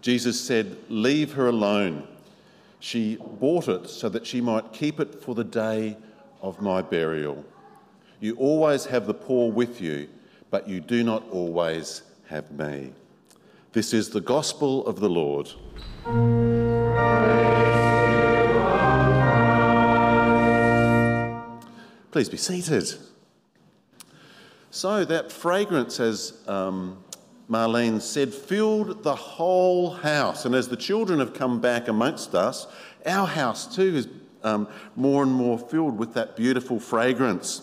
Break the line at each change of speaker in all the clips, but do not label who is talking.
Jesus said, Leave her alone. She bought it so that she might keep it for the day of my burial. You always have the poor with you, but you do not always have me. This is the gospel of the Lord. Please be seated. So, that fragrance, as um, Marlene said, filled the whole house. And as the children have come back amongst us, our house too is um, more and more filled with that beautiful fragrance.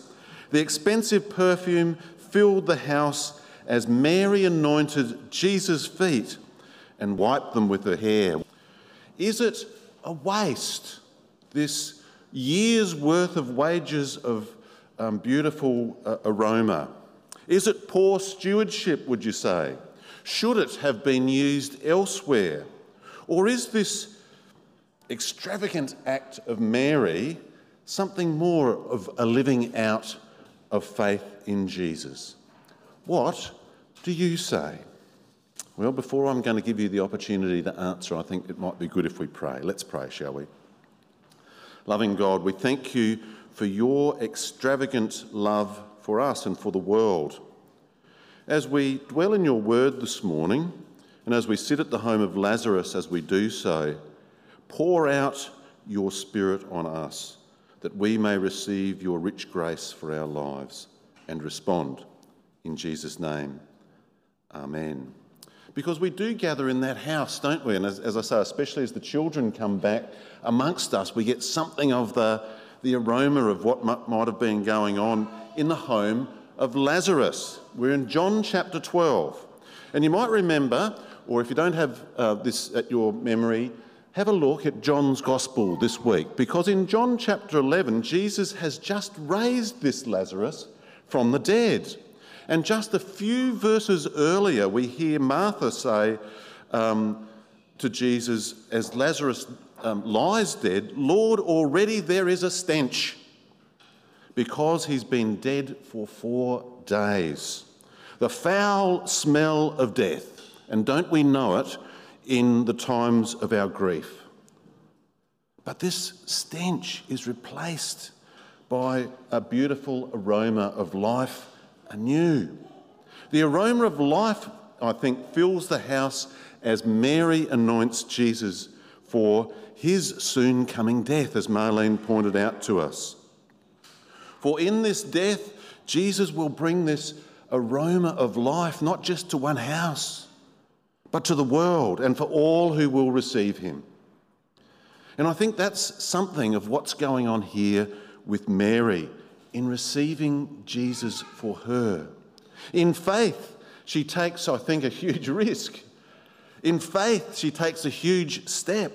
The expensive perfume filled the house as Mary anointed Jesus' feet and wiped them with her hair. Is it a waste, this year's worth of wages of um, beautiful uh, aroma? Is it poor stewardship, would you say? Should it have been used elsewhere? Or is this extravagant act of Mary something more of a living out of faith in Jesus? What do you say? Well, before I'm going to give you the opportunity to answer, I think it might be good if we pray. Let's pray, shall we? Loving God, we thank you for your extravagant love for us and for the world. As we dwell in your word this morning, and as we sit at the home of Lazarus as we do so, pour out your Spirit on us that we may receive your rich grace for our lives and respond. In Jesus' name, Amen. Because we do gather in that house, don't we? And as, as I say, especially as the children come back amongst us, we get something of the, the aroma of what might have been going on in the home of Lazarus. We're in John chapter 12. And you might remember, or if you don't have uh, this at your memory, have a look at John's Gospel this week. Because in John chapter 11, Jesus has just raised this Lazarus from the dead. And just a few verses earlier, we hear Martha say um, to Jesus, as Lazarus um, lies dead, Lord, already there is a stench because he's been dead for four days. The foul smell of death. And don't we know it in the times of our grief? But this stench is replaced by a beautiful aroma of life anew. The aroma of life, I think, fills the house as Mary anoints Jesus for his soon coming death, as Marlene pointed out to us. For in this death, Jesus will bring this aroma of life not just to one house, but to the world and for all who will receive him. And I think that's something of what's going on here with Mary in receiving Jesus for her. In faith, she takes, I think, a huge risk. In faith, she takes a huge step.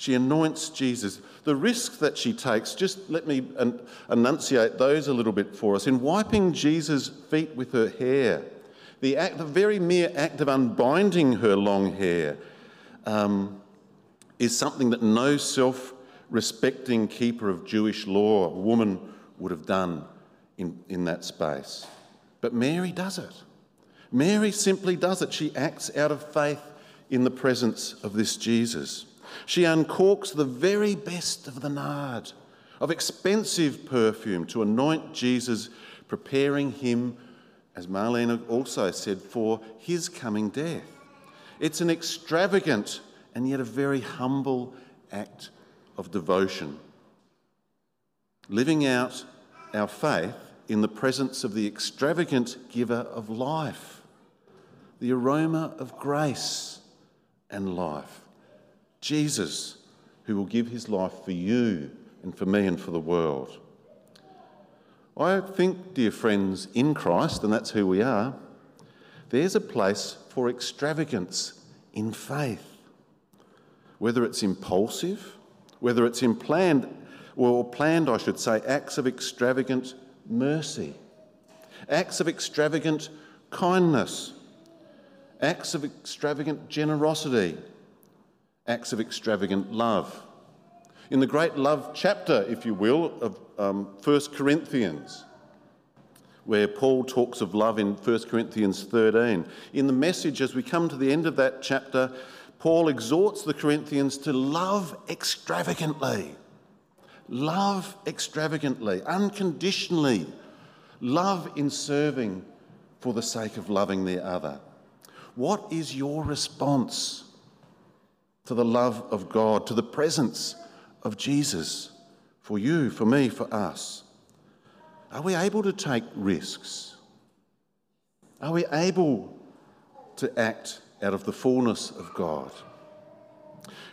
She anoints Jesus. The risk that she takes, just let me enunciate those a little bit for us. In wiping Jesus' feet with her hair, The, act, the very mere act of unbinding her long hair um, is something that no self respecting keeper of Jewish law, woman, would have done in, in that space. But Mary does it. Mary simply does it. She acts out of faith in the presence of this Jesus. She uncorks the very best of the nard, of expensive perfume to anoint Jesus, preparing him, as Marlene also said, for his coming death. It's an extravagant and yet a very humble act of devotion. Living out our faith in the presence of the extravagant giver of life, the aroma of grace and life. Jesus, who will give his life for you and for me and for the world. I think, dear friends, in Christ, and that's who we are, there's a place for extravagance in faith. Whether it's impulsive, whether it's in planned, or planned, I should say, acts of extravagant mercy, acts of extravagant kindness, acts of extravagant generosity, acts of extravagant love. In the great love chapter, if you will, of um, 1 Corinthians, where Paul talks of love in 1 Corinthians 13, in the message, as we come to the end of that chapter, Paul exhorts the Corinthians to love extravagantly. Love extravagantly, unconditionally. Love in serving for the sake of loving the other. What is your response to the love of God, to the presence of Jesus for you, for me, for us? Are we able to take risks? Are we able to act out of the fullness of God.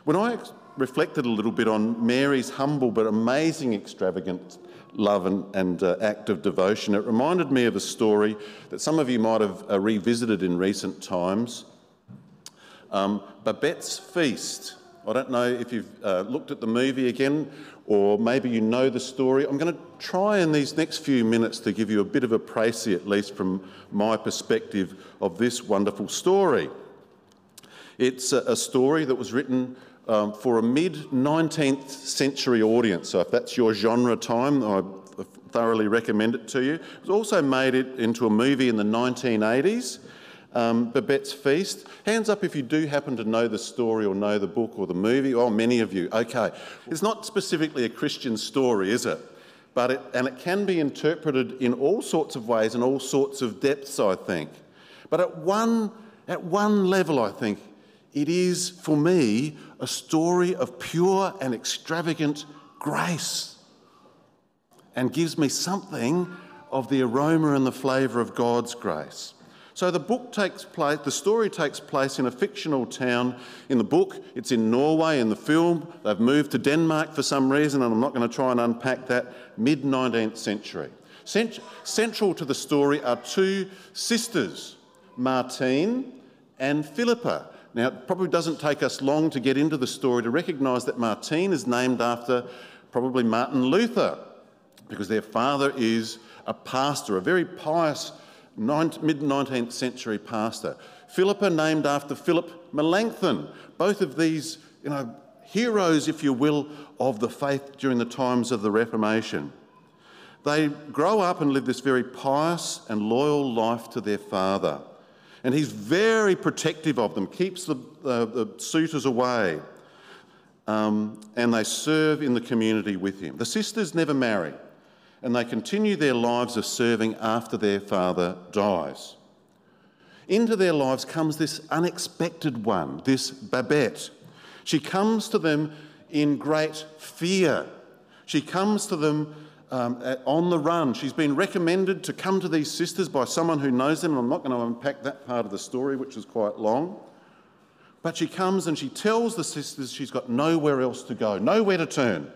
When I reflected a little bit on Mary's humble but amazing extravagant love and, and uh, act of devotion, it reminded me of a story that some of you might have uh, revisited in recent times um, Babette's Feast. I don't know if you've uh, looked at the movie again or maybe you know the story. I'm going to try in these next few minutes to give you a bit of a précis, at least from my perspective, of this wonderful story. It's a, story that was written um, for a mid 19th century audience. So if that's your genre time, I thoroughly recommend it to you. It was also made it into a movie in the 1980s. Um, Babette's Feast. Hands up if you do happen to know the story or know the book or the movie. Oh, many of you. Okay. It's not specifically a Christian story, is it? But it, and it can be interpreted in all sorts of ways and all sorts of depths, I think. But at one, at one level, I think, it is, for me, a story of pure and extravagant grace and gives me something of the aroma and the flavour of God's grace. So the book takes place, the story takes place in a fictional town. In the book, it's in Norway. In the film, they've moved to Denmark for some reason, and I'm not going to try and unpack that. Mid 19th century. Central to the story are two sisters, Martine and Philippa. Now, it probably doesn't take us long to get into the story to recognise that Martine is named after probably Martin Luther, because their father is a pastor, a very pious mid 19th century pastor. Philippa, named after Philip Melanchthon. Both of these, you know, heroes, if you will, of the faith during the times of the Reformation. They grow up and live this very pious and loyal life to their father. And he's very protective of them, keeps the, uh, the suitors away, um, and they serve in the community with him. The sisters never marry, and they continue their lives of serving after their father dies. Into their lives comes this unexpected one, this Babette. She comes to them in great fear. She comes to them um, on the run. She's been recommended to come to these sisters by someone who knows them, and I'm not going to unpack that part of the story, which is quite long. But she comes and she tells the sisters she's got nowhere else to go, nowhere to turn.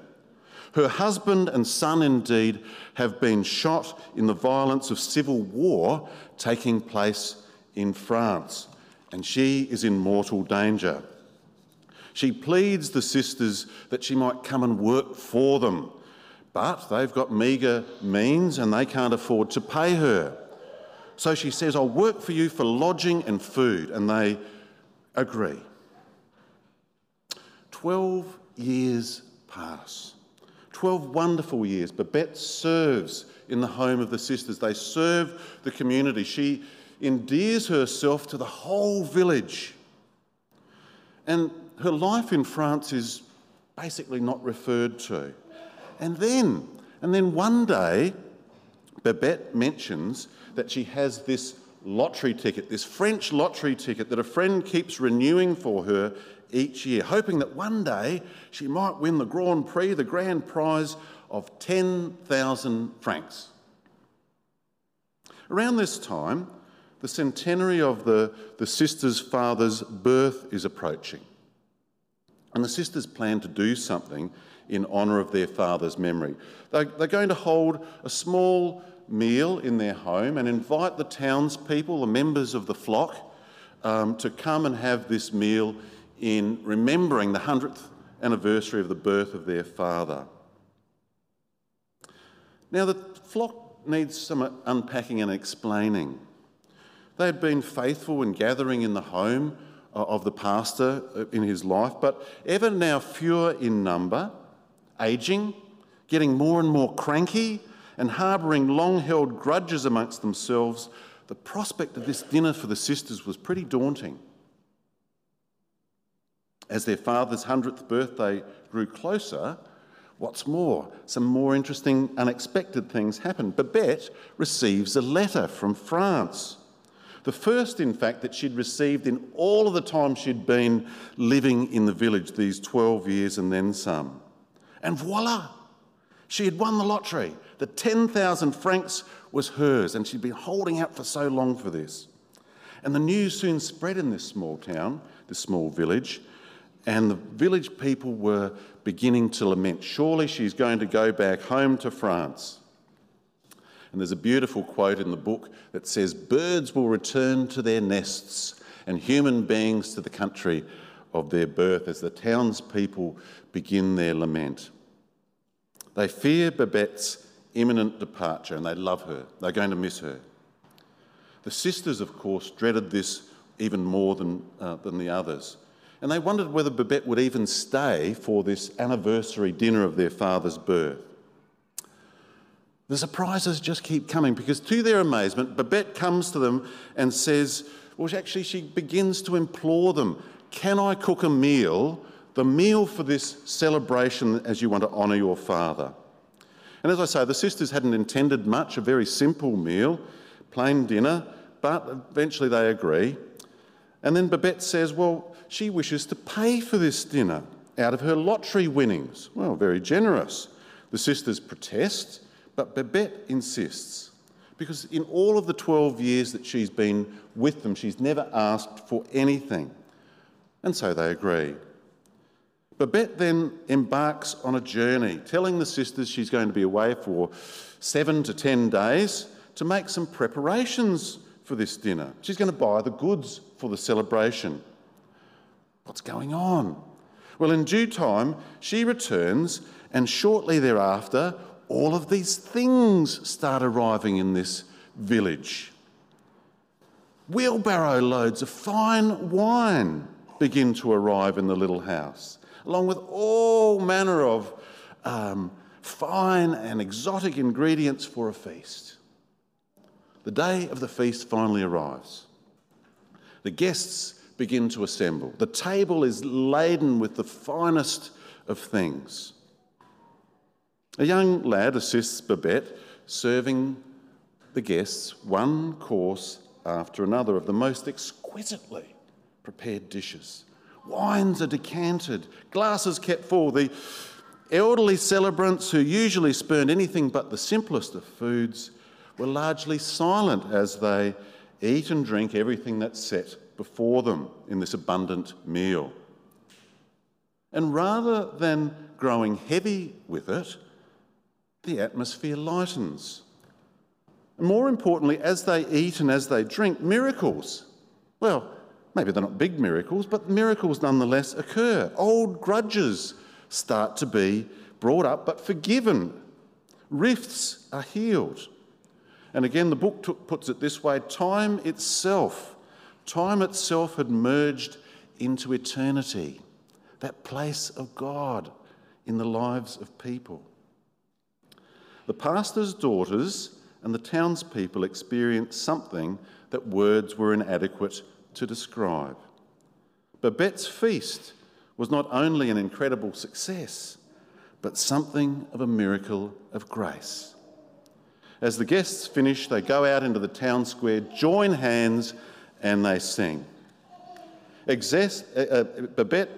Her husband and son, indeed, have been shot in the violence of civil war taking place in France, and she is in mortal danger. She pleads the sisters that she might come and work for them but they've got meagre means and they can't afford to pay her. So she says, I'll work for you for lodging and food. And they agree. Twelve years pass. Twelve wonderful years. Babette serves in the home of the sisters. They serve the community. She endears herself to the whole village. And her life in France is basically not referred to. And then, and then one day, Babette mentions that she has this lottery ticket, this French lottery ticket that a friend keeps renewing for her each year, hoping that one day she might win the Grand Prix, the grand prize of 10,000 francs. Around this time, the centenary of the, the sister's father's birth is approaching. And the sisters plan to do something in honour of their father's memory. They're, they're going to hold a small meal in their home and invite the townspeople, the members of the flock, um, to come and have this meal in remembering the 100th anniversary of the birth of their father. Now, the flock needs some unpacking and explaining. They had been faithful in gathering in the home of the pastor uh, in his life, but ever now fewer in number, aging, getting more and more cranky, and harbouring long held grudges amongst themselves, the prospect of this dinner for the sisters was pretty daunting. As their father's 100th birthday grew closer, what's more, some more interesting, unexpected things happened. Babette receives a letter from France. The first, in fact, that she'd received in all of the time she'd been living in the village, these 12 years and then some. And voila, she had won the lottery. The 10,000 francs was hers, and she'd been holding out for so long for this. And the news soon spread in this small town, this small village, and the village people were beginning to lament. Surely she's going to go back home to France. And there's a beautiful quote in the book that says, Birds will return to their nests, and human beings to the country of their birth as the townspeople begin their lament. They fear Babette's imminent departure and they love her. They're going to miss her. The sisters, of course, dreaded this even more than, uh, than the others. And they wondered whether Babette would even stay for this anniversary dinner of their father's birth. The surprises just keep coming because, to their amazement, Babette comes to them and says, Well, actually, she begins to implore them, Can I cook a meal the meal for this celebration as you want to honour your father. And as I say, the sisters hadn't intended much, a very simple meal, plain dinner, but eventually they agree. And then Babette says, well, she wishes to pay for this dinner out of her lottery winnings. Well, very generous. The sisters protest, but Babette insists. Because in all of the 12 years that she's been with them, she's never asked for anything. And so they agree. Babette then embarks on a journey, telling the sisters she's going to be away for seven to ten days to make some preparations for this dinner. She's going to buy the goods for the celebration. What's going on? Well, in due time, she returns, and shortly thereafter, all of these things start arriving in this village. Wheelbarrow loads of fine wine begin to arrive in the little house along with all manner of um, fine and exotic ingredients for a feast. The day of the feast finally arrives. The guests begin to assemble. The table is laden with the finest of things. A young lad assists Babette, serving the guests one course after another of the most exquisitely prepared dishes. Wines are decanted, glasses kept full. The elderly celebrants who usually spurned anything but the simplest of foods were largely silent as they eat and drink everything that's set before them in this abundant meal. And rather than growing heavy with it, the atmosphere lightens. And more importantly, as they eat and as they drink, miracles, well, Maybe they're not big miracles, but miracles nonetheless occur. Old grudges start to be brought up but forgiven. Rifts are healed. And again, the book puts it this way time itself, time itself had merged into eternity, that place of God in the lives of people. The pastor's daughters and the townspeople experienced something that words were inadequate to describe. Babette's feast was not only an incredible success, but something of a miracle of grace. As the guests finish, they go out into the town square, join hands, and they sing. Uh, uh, Babette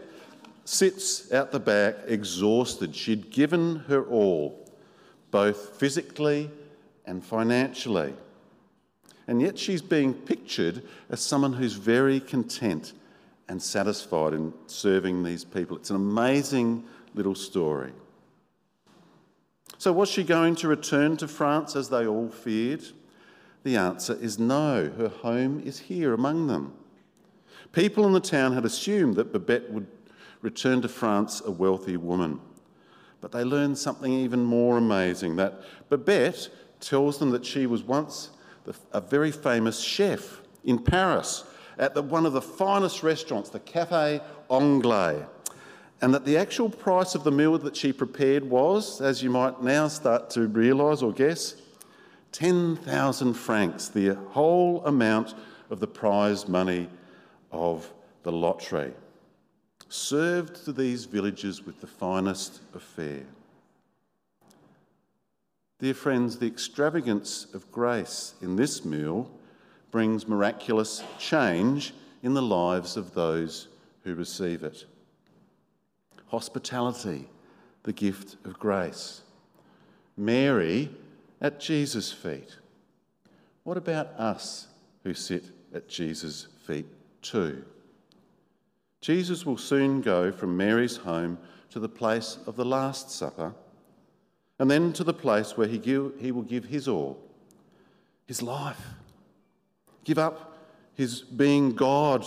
sits out the back, exhausted. She'd given her all, both physically and financially. And yet she's being pictured as someone who's very content and satisfied in serving these people. It's an amazing little story. So, was she going to return to France as they all feared? The answer is no. Her home is here among them. People in the town had assumed that Babette would return to France a wealthy woman. But they learned something even more amazing that Babette tells them that she was once a very famous chef in Paris at the, one of the finest restaurants, the Cafe Anglais. And that the actual price of the meal that she prepared was, as you might now start to realise or guess, 10,000 francs, the whole amount of the prize money of the lottery, served to these villagers with the finest of fare. Dear friends, the extravagance of grace in this meal brings miraculous change in the lives of those who receive it. Hospitality, the gift of grace. Mary at Jesus' feet. What about us who sit at Jesus' feet too? Jesus will soon go from Mary's home to the place of the Last Supper and then to the place where he, give, he will give his all, his life. Give up his being God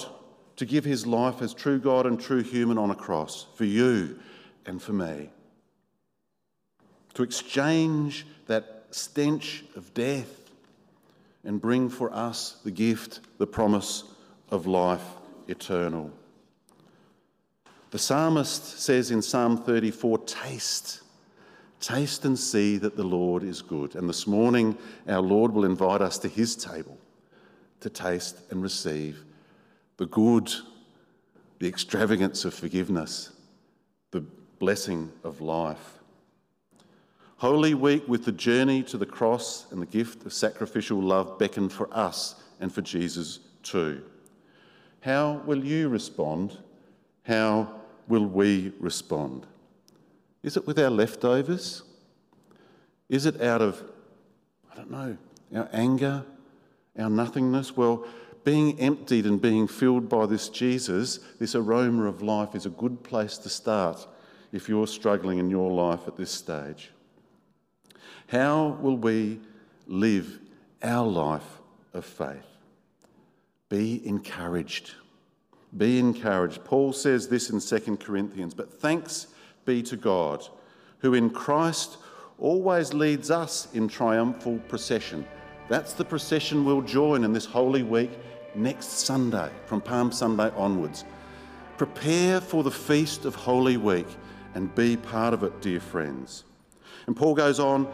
to give his life as true God and true human on a cross for you and for me. To exchange that stench of death and bring for us the gift, the promise of life eternal. The psalmist says in Psalm 34 Taste, taste and see that the Lord is good. And this morning, our Lord will invite us to his table to taste and receive the good, the extravagance of forgiveness, the blessing of life. Holy Week, with the journey to the cross and the gift of sacrificial love, beckon for us and for Jesus too. How will you respond? How will we respond? Is it with our leftovers? Is it out of, I don't know, our anger, our nothingness? Well, being emptied and being filled by this Jesus, this aroma of life, is a good place to start if you're struggling in your life at this stage. How will we live our life of faith? Be encouraged. Be encouraged. Paul says this in 2 Corinthians, but thanks be to God, who in Christ always leads us in triumphal procession. That's the procession we'll join in this Holy Week next Sunday, from Palm Sunday onwards. Prepare for the feast of Holy Week and be part of it, dear friends. And Paul goes on,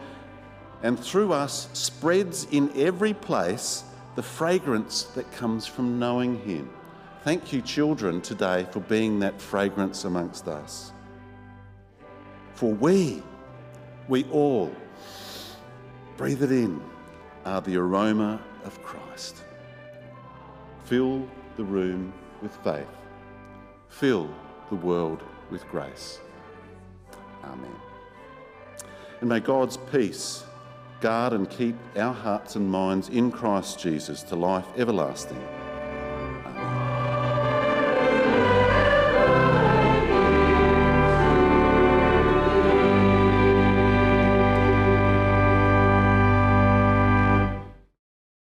and through us spreads in every place the fragrance that comes from knowing Him. Thank you, children, today for being that fragrance amongst us. For we, we all, breathe it in, are the aroma of Christ. Fill the room with faith. Fill the world with grace. Amen. And may God's peace guard and keep our hearts and minds in Christ Jesus to life everlasting.